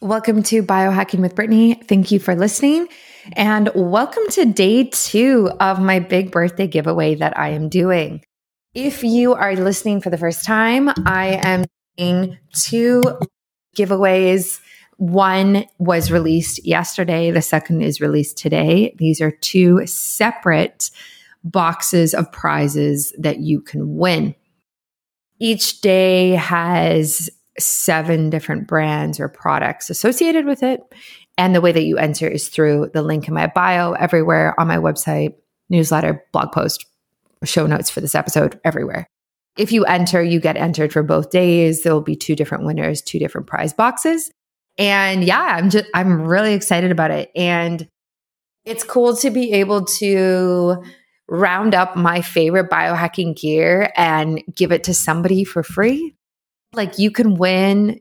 Welcome to Biohacking with Brittany. Thank you for listening. And welcome to day two of my big birthday giveaway that I am doing. If you are listening for the first time, I am doing two giveaways. One was released yesterday, the second is released today. These are two separate boxes of prizes that you can win. Each day has seven different brands or products associated with it. And the way that you enter is through the link in my bio everywhere on my website, newsletter, blog post, show notes for this episode, everywhere. If you enter, you get entered for both days. There will be two different winners, two different prize boxes. And yeah, I'm just, I'm really excited about it. And it's cool to be able to round up my favorite biohacking gear and give it to somebody for free like you can win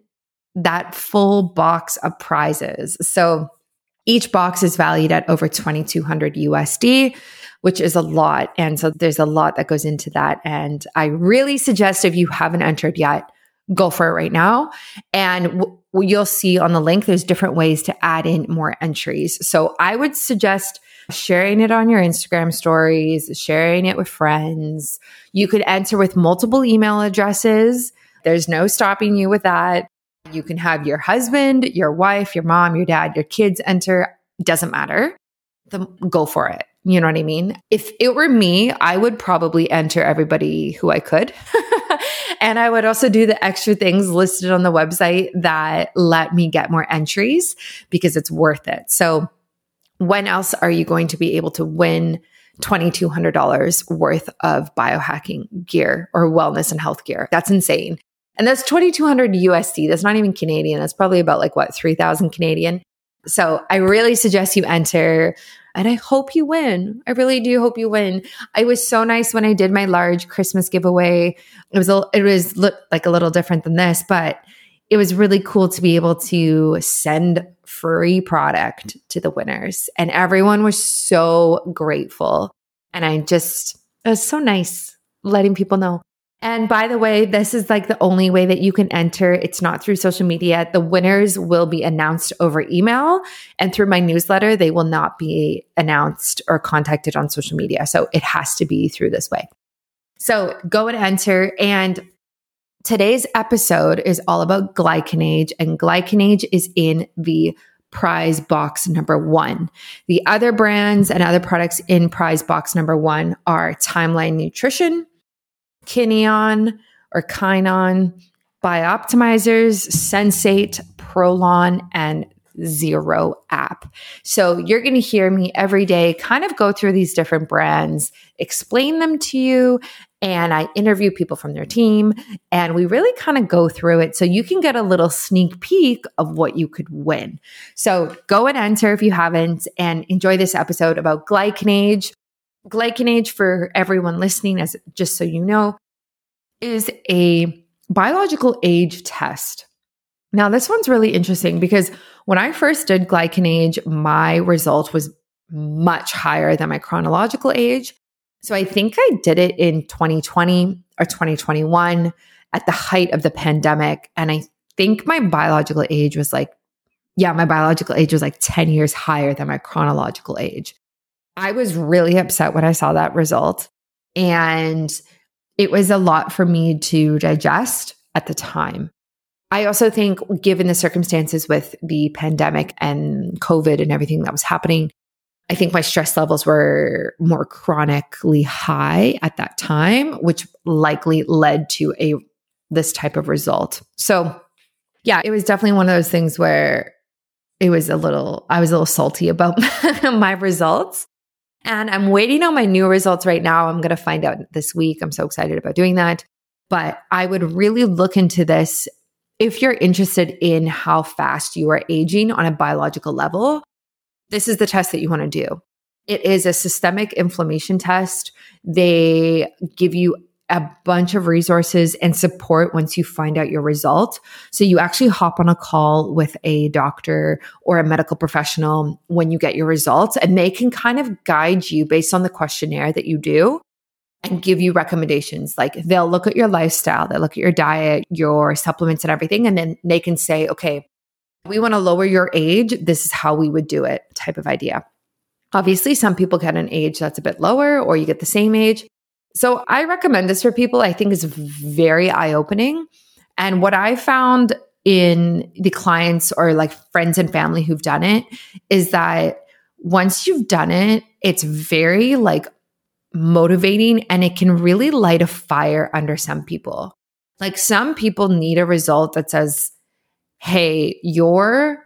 that full box of prizes. So each box is valued at over 2200 USD, which is a lot. And so there's a lot that goes into that. And I really suggest if you haven't entered yet, go for it right now. And w- you'll see on the link, there's different ways to add in more entries. So I would suggest sharing it on your Instagram stories, sharing it with friends. You could enter with multiple email addresses. There's no stopping you with that. You can have your husband, your wife, your mom, your dad, your kids enter. Doesn't matter. The, go for it. You know what I mean? If it were me, I would probably enter everybody who I could. and I would also do the extra things listed on the website that let me get more entries because it's worth it. So, when else are you going to be able to win $2,200 worth of biohacking gear or wellness and health gear? That's insane. And that's 2200 USD. That's not even Canadian. That's probably about like what, 3000 Canadian. So I really suggest you enter and I hope you win. I really do hope you win. I was so nice when I did my large Christmas giveaway. It was a, it was like a little different than this, but it was really cool to be able to send free product to the winners and everyone was so grateful. And I just it was so nice letting people know. And by the way, this is like the only way that you can enter. It's not through social media. The winners will be announced over email and through my newsletter. They will not be announced or contacted on social media. So it has to be through this way. So go and enter. And today's episode is all about glycanage, and glycanage is in the prize box number one. The other brands and other products in prize box number one are Timeline Nutrition. Kineon or Kinon, Bioptimizers, Sensate, Prolon, and Zero app. So you're going to hear me every day kind of go through these different brands, explain them to you, and I interview people from their team and we really kind of go through it so you can get a little sneak peek of what you could win. So go and enter if you haven't and enjoy this episode about glycanage. Glycanage, for everyone listening, as just so you know, is a biological age test. Now, this one's really interesting because when I first did glycanage, my result was much higher than my chronological age. So I think I did it in 2020 or 2021 at the height of the pandemic. And I think my biological age was like, yeah, my biological age was like 10 years higher than my chronological age. I was really upset when I saw that result. And it was a lot for me to digest at the time. I also think, given the circumstances with the pandemic and COVID and everything that was happening, I think my stress levels were more chronically high at that time, which likely led to a this type of result. So, yeah, it was definitely one of those things where it was a little I was a little salty about my results. And I'm waiting on my new results right now. I'm going to find out this week. I'm so excited about doing that. But I would really look into this if you're interested in how fast you are aging on a biological level. This is the test that you want to do. It is a systemic inflammation test. They give you a bunch of resources and support once you find out your result. So you actually hop on a call with a doctor or a medical professional when you get your results, and they can kind of guide you based on the questionnaire that you do and give you recommendations. Like they'll look at your lifestyle, they'll look at your diet, your supplements, and everything. And then they can say, okay, we want to lower your age. This is how we would do it type of idea. Obviously, some people get an age that's a bit lower, or you get the same age. So I recommend this for people. I think is very eye opening. And what I found in the clients or like friends and family who've done it is that once you've done it, it's very like motivating and it can really light a fire under some people. Like some people need a result that says, hey, your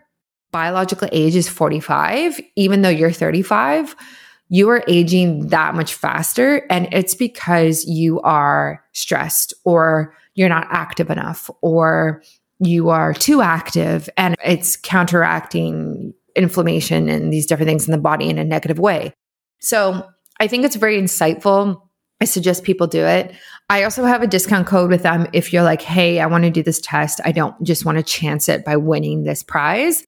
biological age is 45, even though you're 35, you are aging that much faster. And it's because you are stressed or you're not active enough or you are too active and it's counteracting inflammation and these different things in the body in a negative way. So I think it's very insightful. I suggest people do it. I also have a discount code with them if you're like, hey, I want to do this test. I don't just want to chance it by winning this prize.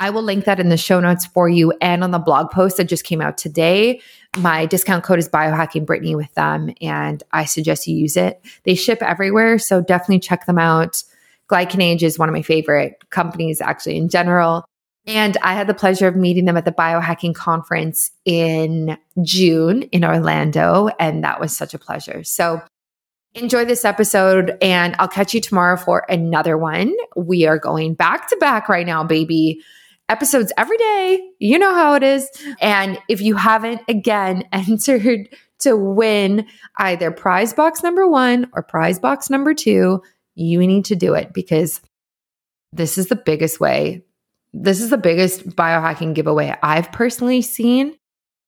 I will link that in the show notes for you and on the blog post that just came out today. My discount code is biohacking Brittany with them, and I suggest you use it. They ship everywhere, so definitely check them out. Glycanage is one of my favorite companies, actually, in general. And I had the pleasure of meeting them at the biohacking conference in June in Orlando. And that was such a pleasure. So enjoy this episode and I'll catch you tomorrow for another one. We are going back to back right now, baby. Episodes every day. You know how it is. And if you haven't again entered to win either prize box number one or prize box number two, you need to do it because this is the biggest way this is the biggest biohacking giveaway I've personally seen.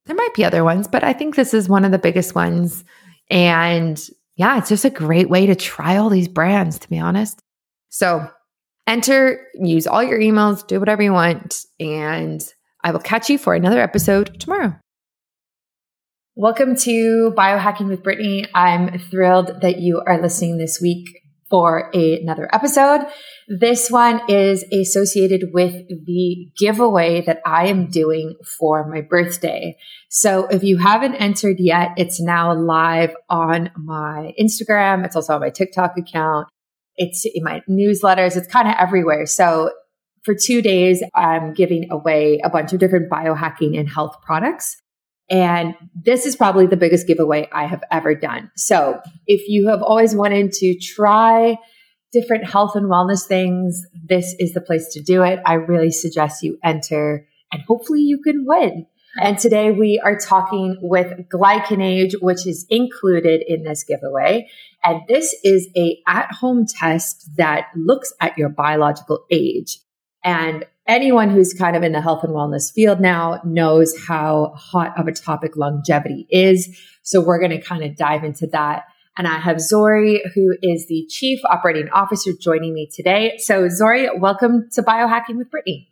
There might be other ones, but I think this is one of the biggest ones. And yeah, it's just a great way to try all these brands, to be honest. So enter, use all your emails, do whatever you want, and I will catch you for another episode tomorrow. Welcome to Biohacking with Brittany. I'm thrilled that you are listening this week for a, another episode. This one is associated with the giveaway that I am doing for my birthday. So if you haven't entered yet, it's now live on my Instagram. It's also on my TikTok account. It's in my newsletters. It's kind of everywhere. So for two days, I'm giving away a bunch of different biohacking and health products. And this is probably the biggest giveaway I have ever done. So if you have always wanted to try different health and wellness things, this is the place to do it. I really suggest you enter and hopefully you can win. And today we are talking with Glycanage, which is included in this giveaway. And this is a at-home test that looks at your biological age. And anyone who's kind of in the health and wellness field now knows how hot of a topic longevity is. So we're going to kind of dive into that. And I have Zorrie, who is the chief operating officer joining me today. So Zorrie, welcome to Biohacking with Brittany.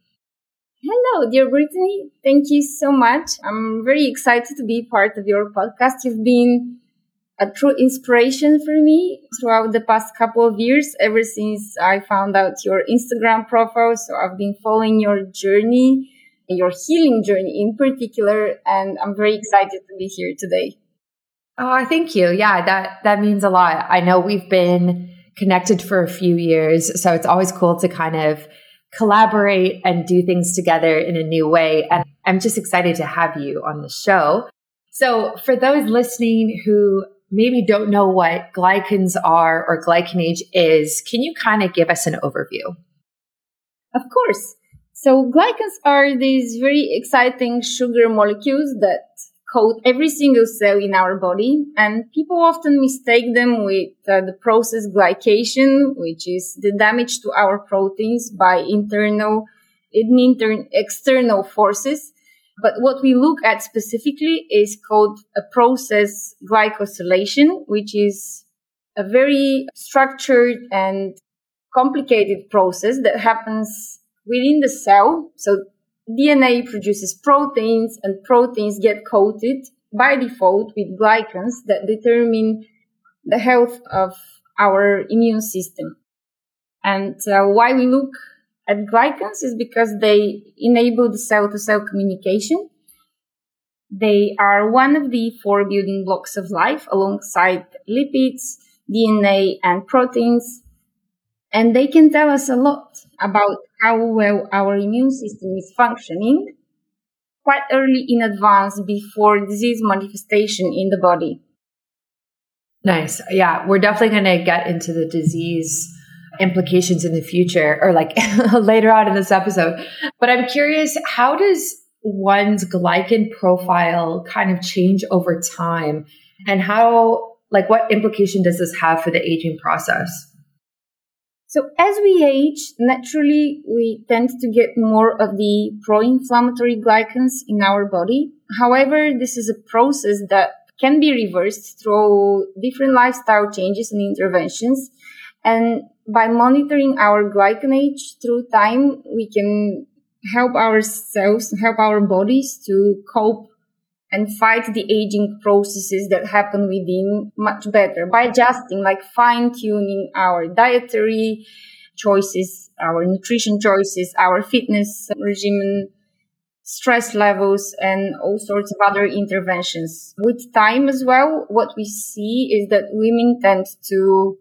Hello, dear Brittany. Thank you so much. I'm very excited to be part of your podcast. You've been a true inspiration for me throughout the past couple of years, ever since I found out your Instagram profile. So I've been following your journey, your healing journey in particular, and I'm very excited to be here today. Oh, thank you. Yeah, that, that means a lot. I know we've been connected for a few years, so it's always cool to kind of collaborate and do things together in a new way. And I'm just excited to have you on the show. So for those listening who maybe don't know what glycans are or glycanage is, can you kind of give us an overview? Of course. So glycans are these very exciting sugar molecules that coat every single cell in our body and people often mistake them with uh, the process glycation which is the damage to our proteins by internal and external forces but what we look at specifically is called a process glycosylation, which is a very structured and complicated process that happens within the cell. So DNA produces proteins and proteins get coated by default with glycans that determine the health of our immune system. And uh, why we look at glycans is because they enable the cell to cell communication. They are one of the four building blocks of life alongside lipids, DNA, and proteins. And they can tell us a lot about how well our immune system is functioning quite early in advance before disease manifestation in the body. Nice. Yeah, we're definitely going to get into the disease implications in the future or like later on in this episode. But I'm curious, how does one's glycan profile kind of change over time and how like what implication does this have for the aging process? So as we age, naturally we tend to get more of the pro-inflammatory glycans in our body. However, this is a process that can be reversed through different lifestyle changes and interventions. And by monitoring our glycan age through time, we can help ourselves, help our bodies to cope and fight the aging processes that happen within much better by adjusting, like fine tuning our dietary choices, our nutrition choices, our fitness regimen, stress levels, and all sorts of other interventions. With time as well, what we see is that women tend to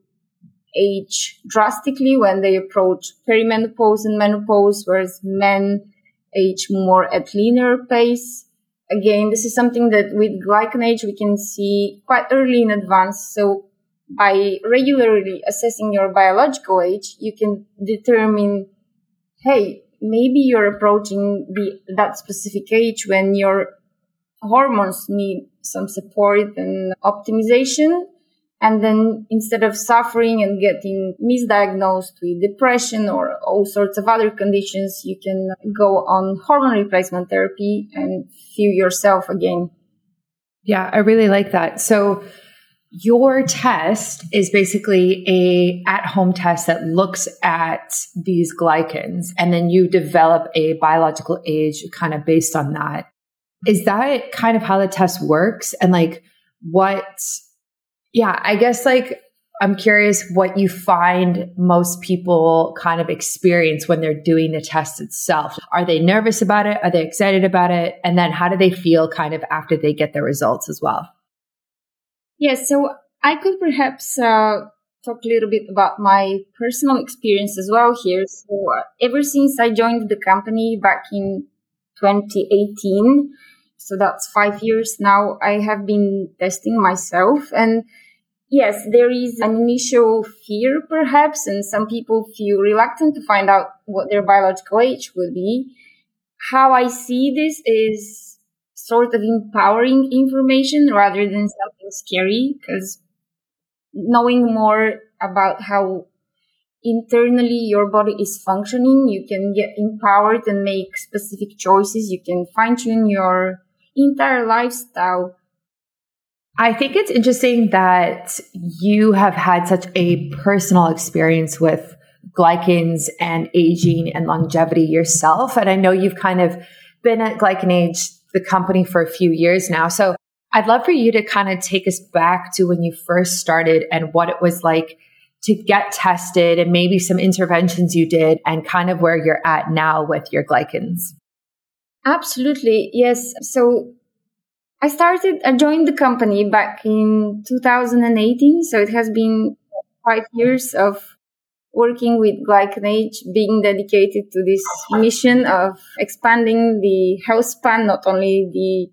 age drastically when they approach perimenopause and menopause, whereas men age more at linear pace again, this is something that with glycan age we can see quite early in advance. So by regularly assessing your biological age, you can determine, hey, maybe you're approaching the that specific age when your hormones need some support and optimization and then instead of suffering and getting misdiagnosed with depression or all sorts of other conditions, you can go on hormone replacement therapy and feel yourself again. Yeah, I really like that. So your test is basically a at-home test that looks at these glycans and then you develop a biological age kind of based on that. Is that kind of how the test works and like what yeah, I guess like I'm curious what you find most people kind of experience when they're doing the test itself. Are they nervous about it? Are they excited about it? And then how do they feel kind of after they get the results as well? Yes, so I could perhaps uh, talk a little bit about my personal experience as well here. So uh, ever since I joined the company back in 2018, so that's five years now. I have been testing myself and yes, there is an initial fear perhaps, and some people feel reluctant to find out what their biological age will be. How I see this is sort of empowering information rather than something scary because knowing more about how internally your body is functioning, you can get empowered and make specific choices. You can fine tune your entire lifestyle. I think it's interesting that you have had such a personal experience with glycans and aging and longevity yourself. And I know you've kind of been at Glycan Age, the company, for a few years now. So I'd love for you to kind of take us back to when you first started and what it was like to get tested and maybe some interventions you did and kind of where you're at now with your glycans. Absolutely. Yes. So I started, I joined the company back in 2018. So it has been five years of working with Glycan Age, being dedicated to this mission of expanding the health span, not only the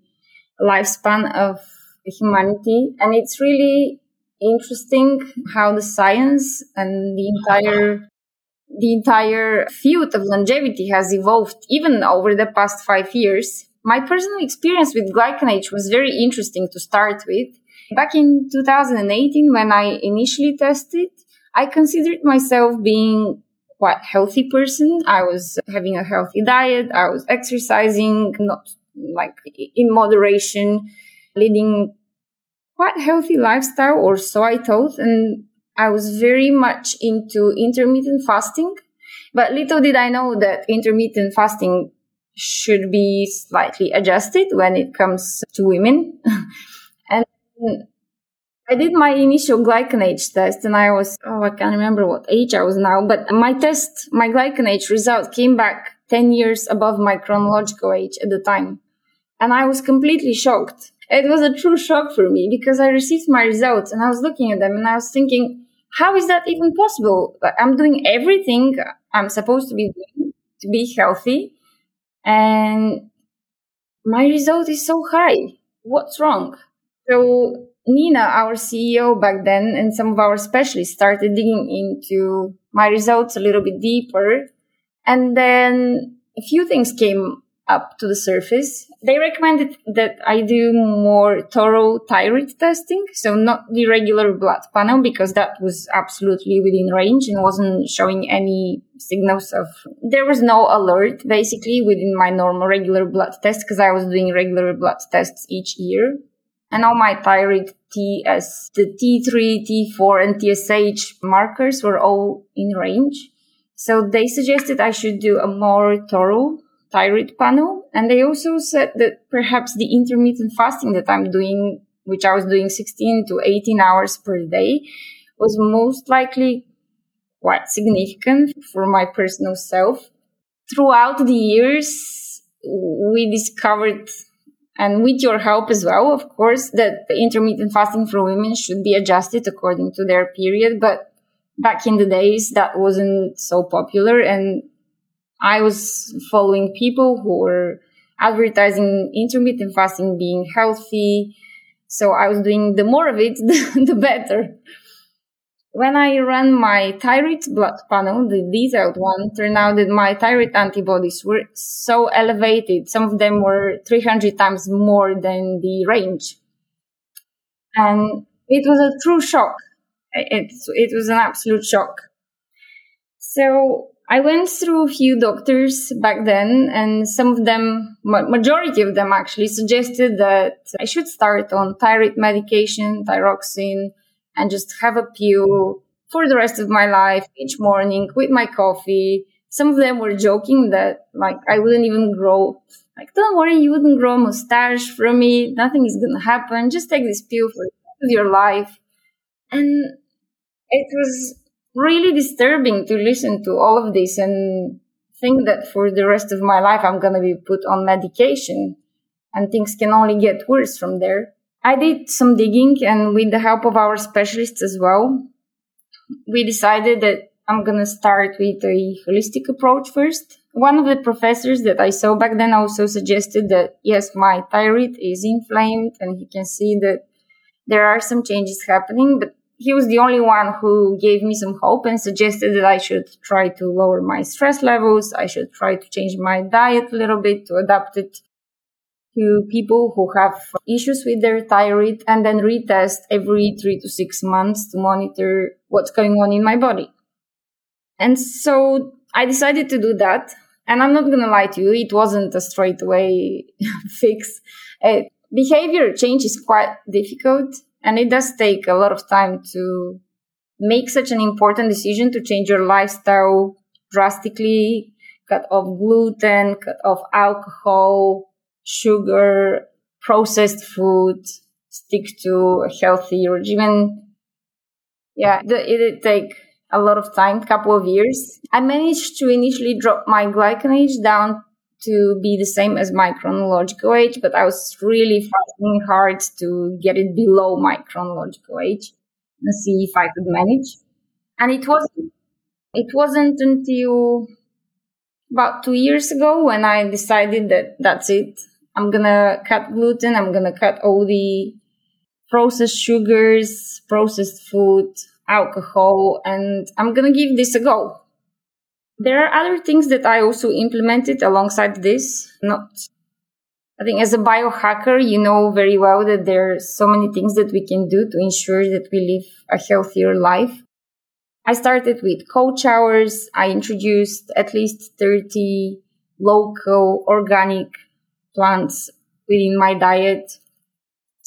lifespan of humanity. And it's really interesting how the science and the entire the entire field of longevity has evolved even over the past five years. My personal experience with Glycan Age was very interesting to start with. Back in 2018, when I initially tested, I considered myself being quite healthy person. I was having a healthy diet. I was exercising, not like in moderation, leading quite healthy lifestyle, or so I thought. And I was very much into intermittent fasting. But little did I know that intermittent fasting should be slightly adjusted when it comes to women. and I did my initial glycan age test and I was, oh, I can't remember what age I was now, but my test, my glycan age result came back 10 years above my chronological age at the time. And I was completely shocked. It was a true shock for me because I received my results and I was looking at them and I was thinking, how is that even possible? I'm doing everything I'm supposed to be doing to be healthy. And my result is so high. What's wrong? So Nina, our CEO back then, and some of our specialists started digging into my results a little bit deeper. And then a few things came up to the surface. They recommended that I do more thorough thyroid testing. So not the regular blood panel because that was absolutely within range and wasn't showing any signals of, there was no alert basically within my normal regular blood test because I was doing regular blood tests each year. And all my thyroid TS, the T3, T4 and TSH markers were all in range. So they suggested I should do a more thorough thyroid panel. And they also said that perhaps the intermittent fasting that I'm doing, which I was doing 16 to 18 hours per day, was most likely quite significant for my personal self. Throughout the years, we discovered, and with your help as well, of course, that the intermittent fasting for women should be adjusted according to their period. But back in the days, that wasn't so popular. And I was following people who were advertising intermittent fasting being healthy. So I was doing the more of it, the, better. When I ran my thyroid blood panel, the detailed one, turned out that my thyroid antibodies were so elevated. Some of them were 300 times more than the range. And it was a true shock. It, it was an absolute shock. So I went through a few doctors back then, and some of them, majority of them actually, suggested that I should start on thyroid medication, thyroxine, and just have a pill for the rest of my life each morning with my coffee. Some of them were joking that like I wouldn't even grow. Like, don't worry, you wouldn't grow a mustache from me. Nothing is gonna happen. Just take this pill for your life. And it was really disturbing to listen to all of this and think that for the rest of my life I'm going to be put on medication and things can only get worse from there. I did some digging and with the help of our specialists as well, we decided that I'm going to start with a holistic approach first. One of the professors that I saw back then also suggested that yes, my thyroid is inflamed and he can see that there are some changes happening, but he was the only one who gave me some hope and suggested that I should try to lower my stress levels. I should try to change my diet a little bit to adapt it to people who have issues with their thyroid and then retest every three to six months to monitor what's going on in my body. And so I decided to do that. And I'm not going to lie to you, it wasn't a straightaway fix. Uh, behavior change is quite difficult and it does take a lot of time to make such an important decision to change your lifestyle drastically, cut off gluten, cut off alcohol, sugar, processed food, stick to a healthy regimen. Yeah, it take a lot of time, couple of years. I managed to initially drop my glycanage down to be the same as my chronological age, but I was really fighting hard to get it below my chronological age and see if I could manage. And it wasn't, it wasn't until about two years ago when I decided that that's it. I'm gonna cut gluten. I'm gonna cut all the processed sugars, processed food, alcohol, and I'm gonna give this a go. There are other things that I also implemented alongside this. Not, I think as a biohacker, you know very well that there are so many things that we can do to ensure that we live a healthier life. I started with cold showers. I introduced at least 30 local organic plants within my diet.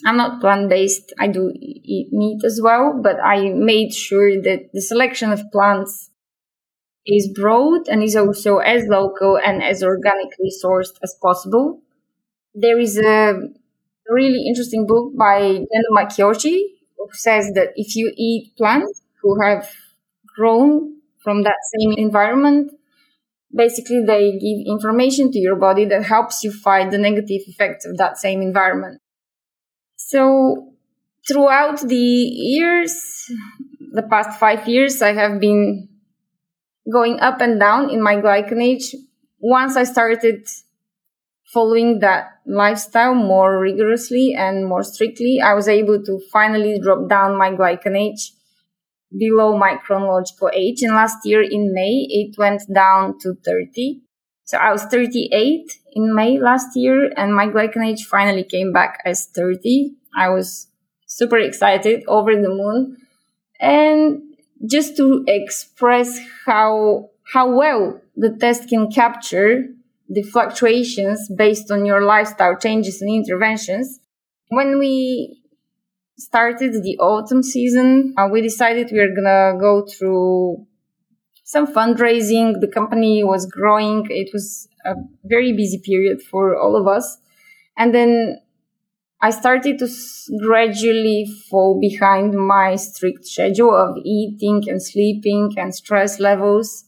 I'm not plant based. I do eat meat as well, but I made sure that the selection of plants is broad and is also as local and as organically sourced as possible. There is a really interesting book by Jenna Macciochi who says that if you eat plants who have grown from that same environment, basically they give information to your body that helps you fight the negative effects of that same environment. So throughout the years, the past five years, I have been going up and down in my glycan age once I started following that lifestyle more rigorously and more strictly, I was able to finally drop down my glycan age below my chronological age. And last year in May, it went down to 30. So I was 38 in May last year, and my glycan age finally came back as 30. I was super excited, over the moon. And just to express how how well the test can capture the fluctuations based on your lifestyle changes and interventions. When we started the autumn season, uh, we decided we were gonna go through some fundraising. The company was growing. It was a very busy period for all of us. And then I started to gradually fall behind my strict schedule of eating and sleeping and stress levels.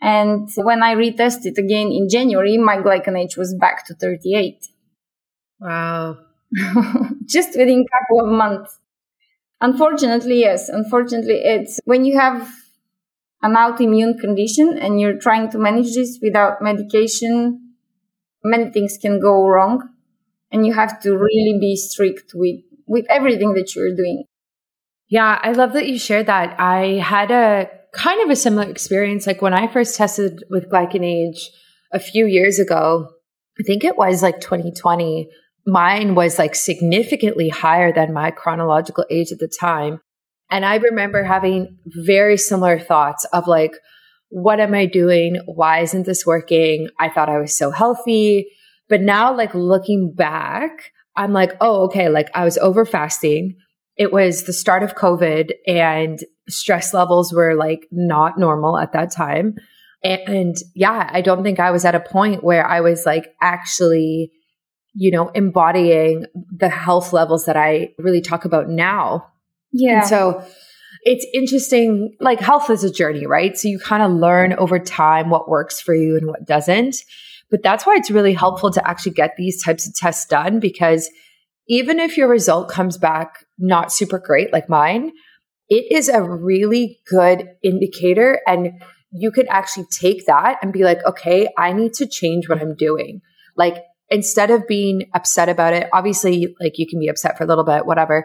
And when I retested again in January, my glycan age was back to 38. Wow. Just within a couple of months. Unfortunately, yes. Unfortunately, it's when you have an autoimmune condition and you're trying to manage this without medication, many things can go wrong. And you have to really be strict with, with everything that you're doing. Yeah, I love that you shared that. I had a kind of a similar experience. Like when I first tested with glycan age a few years ago, I think it was like 2020, mine was like significantly higher than my chronological age at the time. And I remember having very similar thoughts of like, what am I doing? Why isn't this working? I thought I was so healthy. But now, like looking back, I'm like, oh, okay, like I was over fasting. It was the start of COVID and stress levels were like not normal at that time. And, and yeah, I don't think I was at a point where I was like actually, you know, embodying the health levels that I really talk about now. Yeah. And so it's interesting. Like health is a journey, right? So you kind of learn over time what works for you and what doesn't. But that's why it's really helpful to actually get these types of tests done because even if your result comes back not super great like mine, it is a really good indicator. And you could actually take that and be like, okay, I need to change what I'm doing. Like, instead of being upset about it, obviously, like you can be upset for a little bit, whatever,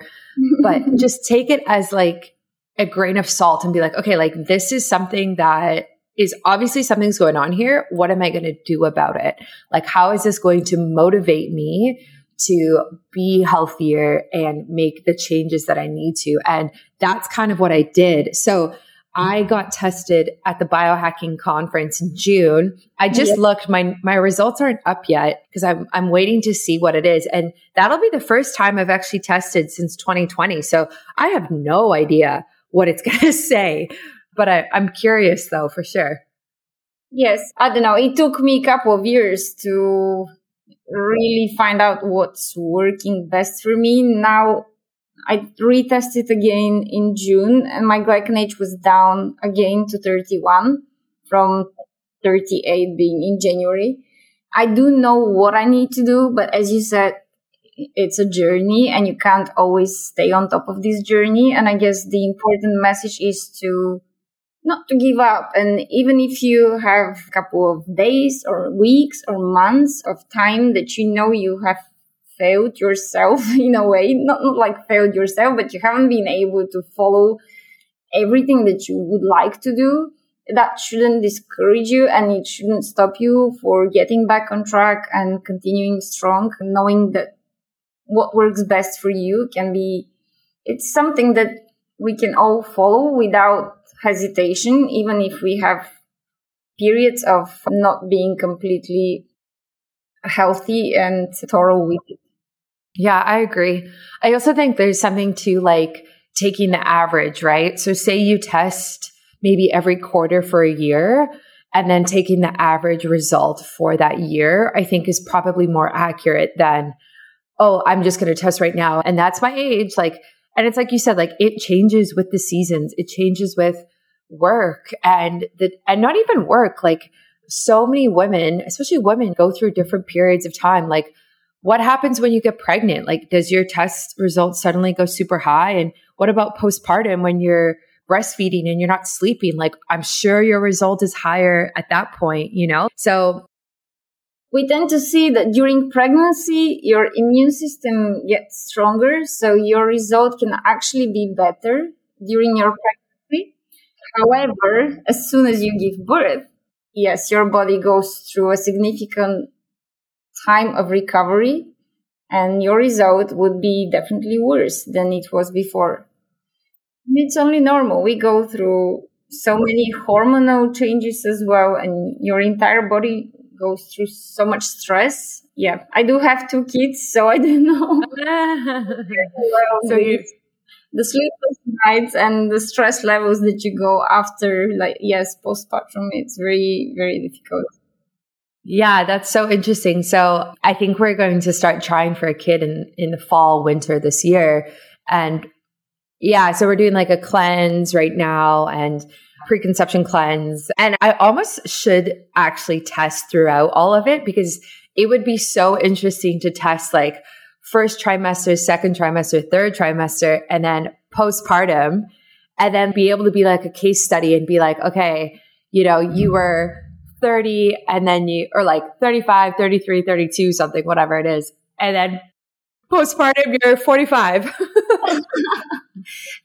but just take it as like a grain of salt and be like, okay, like this is something that is obviously something's going on here. What am I going to do about it? Like, how is this going to motivate me to be healthier and make the changes that I need to? And that's kind of what I did. So I got tested at the biohacking conference in June. I just yep. looked, my, my results aren't up yet because I'm, I'm waiting to see what it is. And that'll be the first time I've actually tested since 2020. So I have no idea what it's going to say, but I, I'm curious though, for sure. Yes. I don't know. It took me a couple of years to really find out what's working best for me. Now I retested again in June and my glycan age was down again to 31 from 38 being in January. I do know what I need to do, but as you said, it's a journey and you can't always stay on top of this journey. And I guess the important message is to not to give up. And even if you have a couple of days or weeks or months of time that you know you have failed yourself in a way, not, not like failed yourself, but you haven't been able to follow everything that you would like to do, that shouldn't discourage you and it shouldn't stop you for getting back on track and continuing strong, knowing that what works best for you can be, it's something that we can all follow without hesitation, even if we have periods of not being completely healthy and thorough with it. Yeah, I agree. I also think there's something to like taking the average, right? So say you test maybe every quarter for a year and then taking the average result for that year, I think is probably more accurate than, oh, I'm just going to test right now. And that's my age. Like, and it's like you said, like it changes with the seasons. It changes with work and the, and not even work. Like so many women, especially women go through different periods of time. Like what happens when you get pregnant? Like, does your test results suddenly go super high? And what about postpartum when you're breastfeeding and you're not sleeping, like I'm sure your result is higher at that point, you know? So we tend to see that during pregnancy, your immune system gets stronger. So your result can actually be better during your pregnancy. However, as soon as you give birth, yes, your body goes through a significant time of recovery and your result would be definitely worse than it was before. It's only normal. We go through so many hormonal changes as well, and your entire body goes through so much stress. Yeah, I do have two kids, so I don't know. so you the sleepless nights and the stress levels that you go after, like yes, postpartum, it's very very difficult. Yeah, that's so interesting. So I think we're going to start trying for a kid in in the fall, winter this year, and yeah, so we're doing like a cleanse right now and preconception cleanse. And I almost should actually test throughout all of it because it would be so interesting to test like first trimester, second trimester, third trimester, and then postpartum, and then be able to be like a case study and be like, okay, you know, you were 30 and then you, or like 35, 33, 32, something, whatever it is. And then postpartum, you're 45.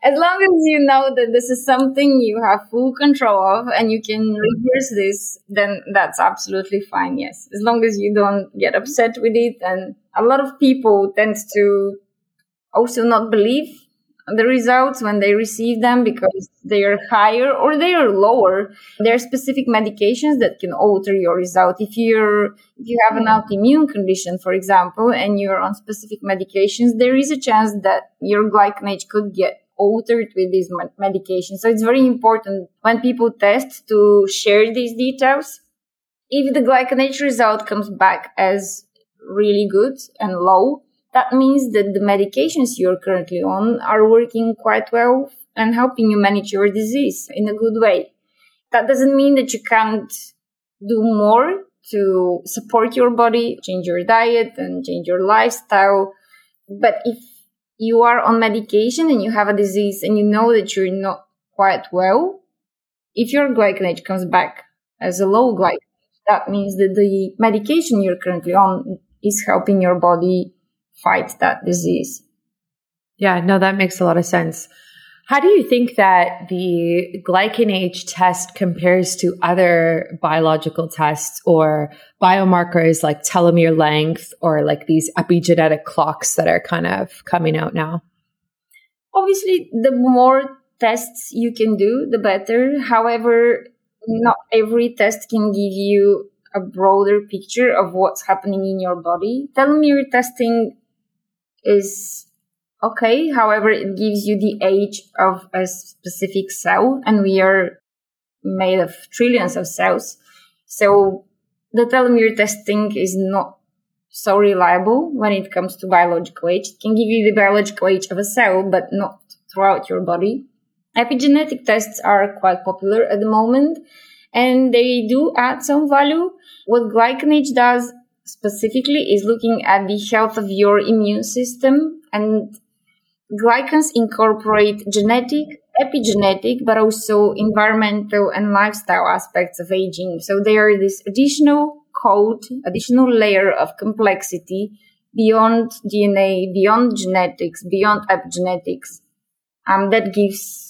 as long as you know that this is something you have full control of and you can reverse this, then that's absolutely fine. Yes. As long as you don't get upset with it. And a lot of people tend to also not believe the results when they receive them because they are higher or they are lower. There are specific medications that can alter your result. If you're if you have an hmm. autoimmune condition, for example, and you're on specific medications, there is a chance that your glycanage could get altered with these medications. So it's very important when people test to share these details. If the glycanage result comes back as really good and low, that means that the medications you're currently on are working quite well and helping you manage your disease in a good way. That doesn't mean that you can't do more to support your body, change your diet and change your lifestyle. But if you are on medication and you have a disease and you know that you're not quite well, if your glycan comes back as a low glycan, that means that the medication you're currently on is helping your body fight that disease. Yeah, no, that makes a lot of sense. How do you think that the glycan age test compares to other biological tests or biomarkers like telomere length or like these epigenetic clocks that are kind of coming out now? Obviously, the more tests you can do, the better. However, not every test can give you a broader picture of what's happening in your body. Telomere testing is okay. However, it gives you the age of a specific cell, and we are made of trillions of cells. So the telomere testing is not so reliable when it comes to biological age. It can give you the biological age of a cell, but not throughout your body. Epigenetic tests are quite popular at the moment, and they do add some value. What glycan age does specifically is looking at the health of your immune system and glycans incorporate genetic epigenetic but also environmental and lifestyle aspects of aging. So they are this additional code additional layer of complexity beyond dna beyond genetics beyond epigenetics um, that gives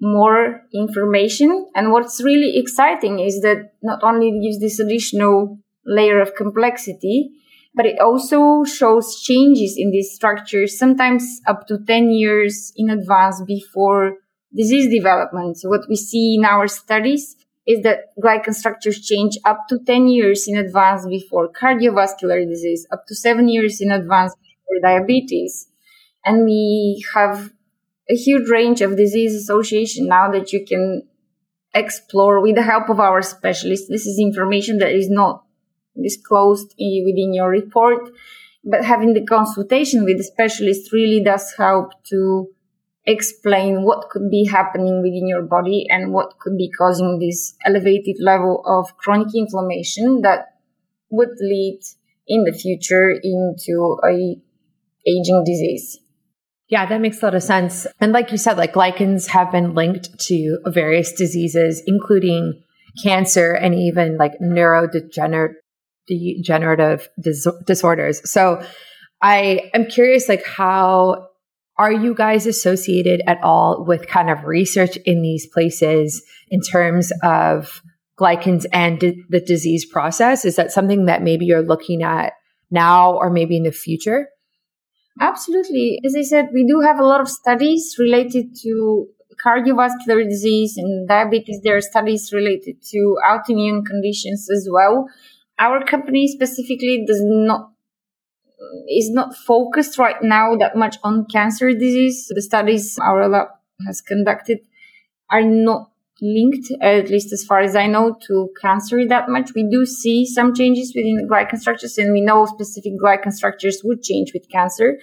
more information. And what's really exciting is that not only gives this additional layer of complexity, but it also shows changes in these structures, sometimes up to 10 years in advance before disease development. So what we see in our studies is that glycan structures change up to 10 years in advance before cardiovascular disease, up to seven years in advance before diabetes. And we have a huge range of disease association now that you can explore with the help of our specialists. This is information that is not disclosed within your report. But having the consultation with the specialist really does help to explain what could be happening within your body and what could be causing this elevated level of chronic inflammation that would lead in the future into a aging disease. Yeah, that makes a lot of sense. And like you said, like glycans have been linked to various diseases, including cancer and even like neurodegenerative degenerative dis- disorders. So I am curious, like, how are you guys associated at all with kind of research in these places in terms of glycans and d- the disease process? Is that something that maybe you're looking at now or maybe in the future? Absolutely. As I said, we do have a lot of studies related to cardiovascular disease and diabetes. There are studies related to autoimmune conditions as well. Our company specifically does not is not focused right now that much on cancer disease. The studies our lab has conducted are not linked, at least as far as I know, to cancer that much. We do see some changes within the glycan structures, and we know specific glycan structures would change with cancer.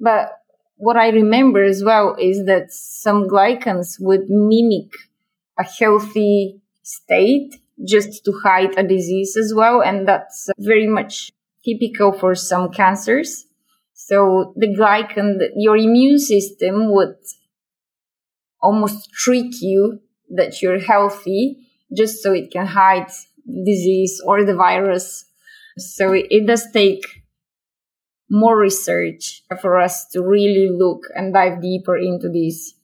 But what I remember as well is that some glycans would mimic a healthy state just to hide a disease as well. And that's very much typical for some cancers. So the glycan, your immune system would almost trick you that you're healthy just so it can hide disease or the virus. So it, does take more research for us to really look and dive deeper into these.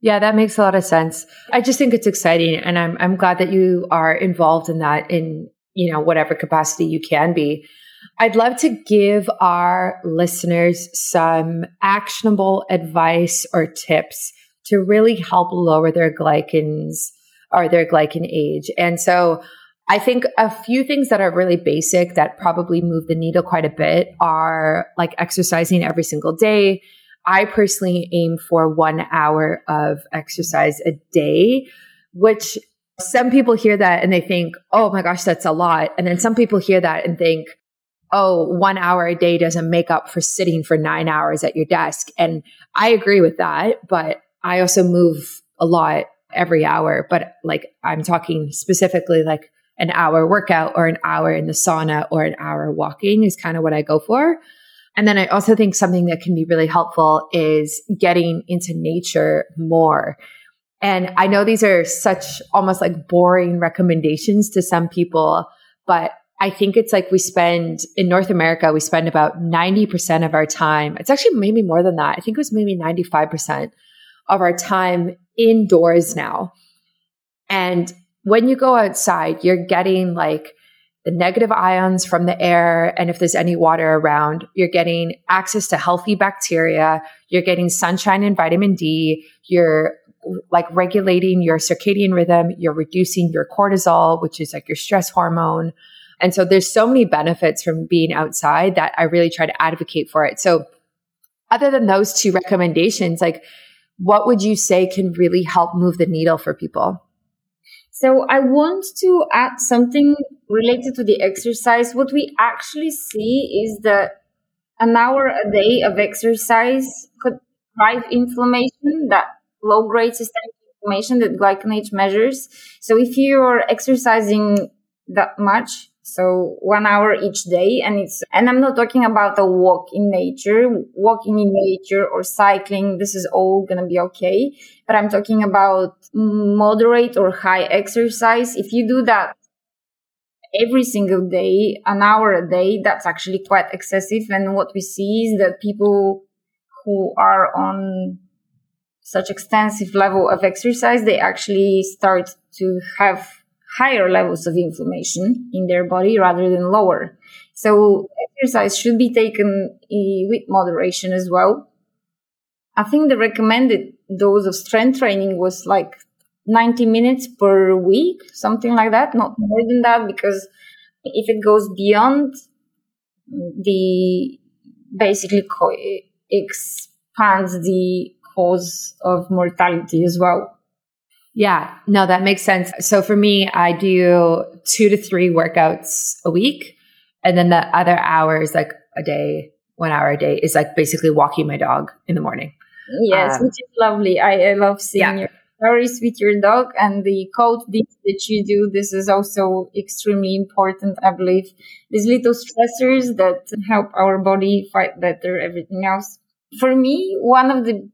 Yeah, that makes a lot of sense. I just think it's exciting and I'm I'm glad that you are involved in that in, you know, whatever capacity you can be. I'd love to give our listeners some actionable advice or tips to really help lower their glycans or their glycan age. And so I think a few things that are really basic that probably move the needle quite a bit are like exercising every single day. I personally aim for one hour of exercise a day, which some people hear that and they think, oh my gosh, that's a lot. And then some people hear that and think, oh, one hour a day doesn't make up for sitting for nine hours at your desk. And I agree with that, but I also move a lot every hour. But like I'm talking specifically like an hour workout or an hour in the sauna or an hour walking is kind of what I go for. And then I also think something that can be really helpful is getting into nature more. And I know these are such almost like boring recommendations to some people, but I think it's like we spend in North America, we spend about 90% of our time. It's actually maybe more than that. I think it was maybe 95% of our time indoors now. And when you go outside, you're getting like the negative ions from the air. And if there's any water around, you're getting access to healthy bacteria. You're getting sunshine and vitamin D. You're like regulating your circadian rhythm. You're reducing your cortisol, which is like your stress hormone. And so there's so many benefits from being outside that I really try to advocate for it. So other than those two recommendations, like what would you say can really help move the needle for people? So I want to add something related to the exercise. What we actually see is that an hour a day of exercise could drive inflammation, that low grade systemic inflammation that glycan age measures. So if you're exercising that much, so one hour each day. And it's, and I'm not talking about a walk in nature, walking in nature or cycling. This is all going to be okay. But I'm talking about moderate or high exercise. If you do that every single day, an hour a day, that's actually quite excessive. And what we see is that people who are on such extensive level of exercise, they actually start to have higher levels of inflammation in their body rather than lower. So exercise should be taken with moderation as well. I think the recommended dose of strength training was like 90 minutes per week, something like that, not more than that, because if it goes beyond the basically co- expands the cause of mortality as well. Yeah, no, that makes sense. So for me, I do two to three workouts a week. And then the other hours, like a day, one hour a day, is like basically walking my dog in the morning. Yes, um, which is lovely. I, I love seeing yeah. your stories with your dog and the cold that you do. This is also extremely important, I believe. These little stressors that help our body fight better everything else. For me, one of the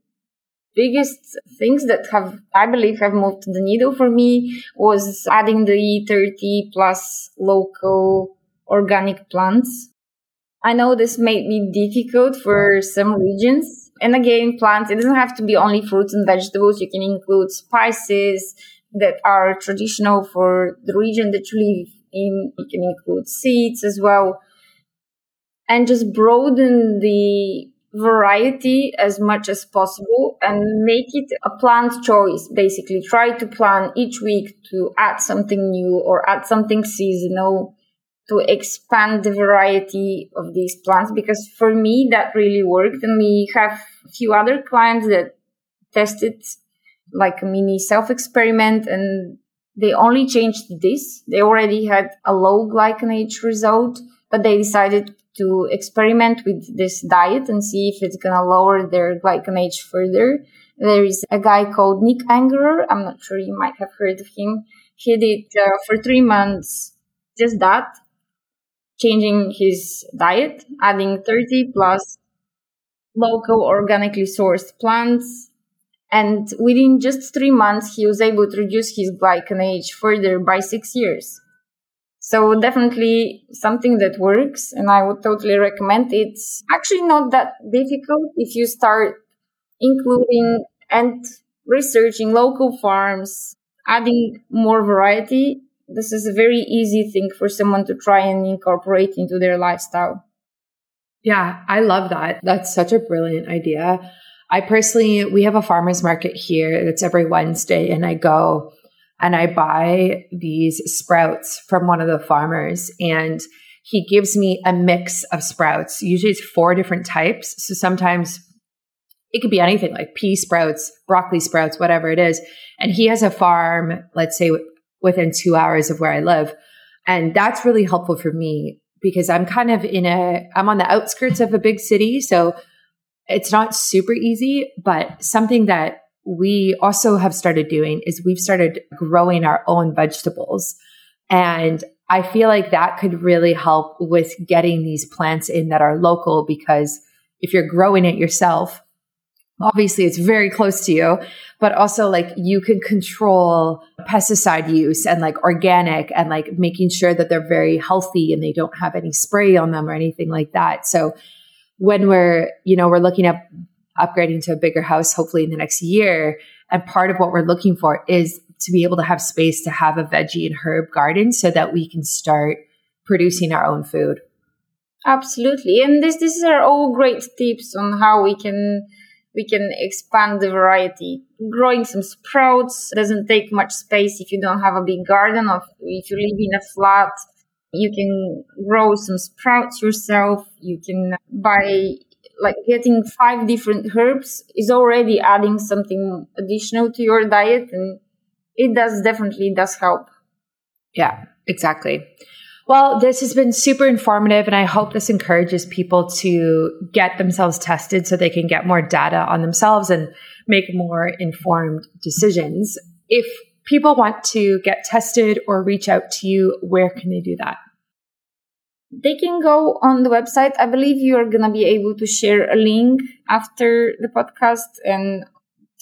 biggest things that have, I believe, have moved the needle for me was adding the 30 plus local organic plants. I know this may be difficult for some regions. And again, plants, it doesn't have to be only fruits and vegetables. You can include spices that are traditional for the region that you live in. You can include seeds as well. And just broaden the variety as much as possible and make it a plant choice. Basically try to plan each week to add something new or add something seasonal to expand the variety of these plants because for me that really worked. And we have a few other clients that tested like a mini self experiment and they only changed this. They already had a low glycanage result but they decided to experiment with this diet and see if it's to lower their glycanage further. There is a guy called Nick Engerer. I'm not sure you might have heard of him. He did uh, for three months just that, changing his diet, adding 30 plus local organically sourced plants. And within just three months, he was able to reduce his glycanage further by six years. So definitely something that works and I would totally recommend. It. It's actually not that difficult if you start including and researching local farms, adding more variety. This is a very easy thing for someone to try and incorporate into their lifestyle. Yeah, I love that. That's such a brilliant idea. I personally, we have a farmer's market here. It's every Wednesday and I go and I buy these sprouts from one of the farmers and he gives me a mix of sprouts. Usually it's four different types. So sometimes it could be anything like pea sprouts, broccoli sprouts, whatever it is. And he has a farm, let's say within two hours of where I live. And that's really helpful for me because I'm kind of in a, I'm on the outskirts of a big city. So it's not super easy, but something that we also have started doing is we've started growing our own vegetables. And I feel like that could really help with getting these plants in that are local because if you're growing it yourself, obviously it's very close to you, but also like you can control pesticide use and like organic and like making sure that they're very healthy and they don't have any spray on them or anything like that. So when we're, you know, we're looking at upgrading to a bigger house, hopefully in the next year. And part of what we're looking for is to be able to have space to have a veggie and herb garden so that we can start producing our own food. Absolutely. And this these are all great tips on how we can we can expand the variety. Growing some sprouts doesn't take much space if you don't have a big garden or if you live in a flat. You can grow some sprouts yourself. You can buy like getting five different herbs is already adding something additional to your diet and it does definitely does help. Yeah exactly. Well this has been super informative and i hope this encourages people to get themselves tested so they can get more data on themselves and make more informed decisions. If people want to get tested or reach out to you where can they do that they can go on the website. I believe you are going to be able to share a link after the podcast and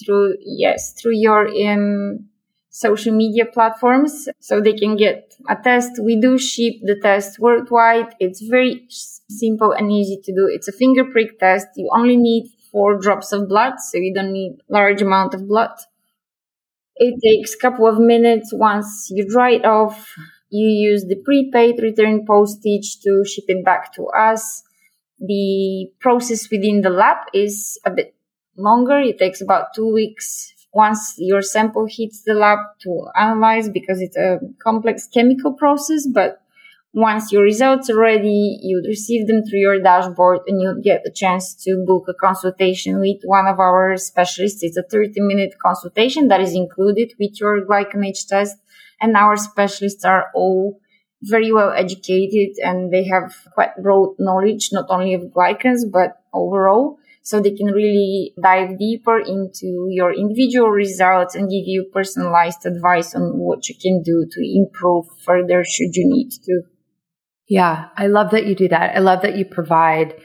through, yes, through your um, social media platforms so they can get a test. We do ship the test worldwide. It's very simple and easy to do. It's a finger prick test. You only need four drops of blood, so you don't need large amount of blood. It takes a couple of minutes once you dry it off you use the prepaid return postage to ship it back to us. The process within the lab is a bit longer. It takes about two weeks once your sample hits the lab to analyze because it's a complex chemical process. But once your results are ready, you'd receive them through your dashboard and you'd get a chance to book a consultation with one of our specialists. It's a 30 minute consultation that is included with your glycanage test and our specialists are all very well educated and they have quite broad knowledge, not only of glycans, but overall. So they can really dive deeper into your individual results and give you personalized advice on what you can do to improve further should you need to. Yeah, I love that you do that. I love that you provide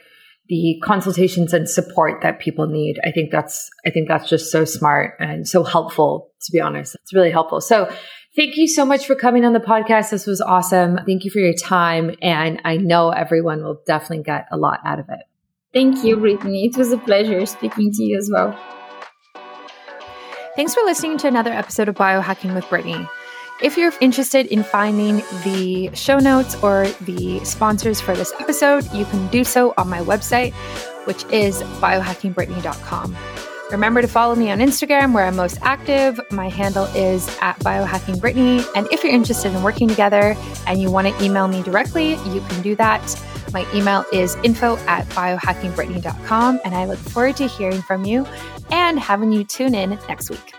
the consultations and support that people need. I think that's I think that's just so smart and so helpful to be honest. It's really helpful. So Thank you so much for coming on the podcast. This was awesome. Thank you for your time. And I know everyone will definitely get a lot out of it. Thank you, Brittany. It was a pleasure speaking to you as well. Thanks for listening to another episode of Biohacking with Brittany. If you're interested in finding the show notes or the sponsors for this episode, you can do so on my website, which is biohackingbrittany.com. Remember to follow me on Instagram where I'm most active. My handle is at biohackingbrittany. And if you're interested in working together and you want to email me directly, you can do that. My email is info at biohackingbrittany.com. And I look forward to hearing from you and having you tune in next week.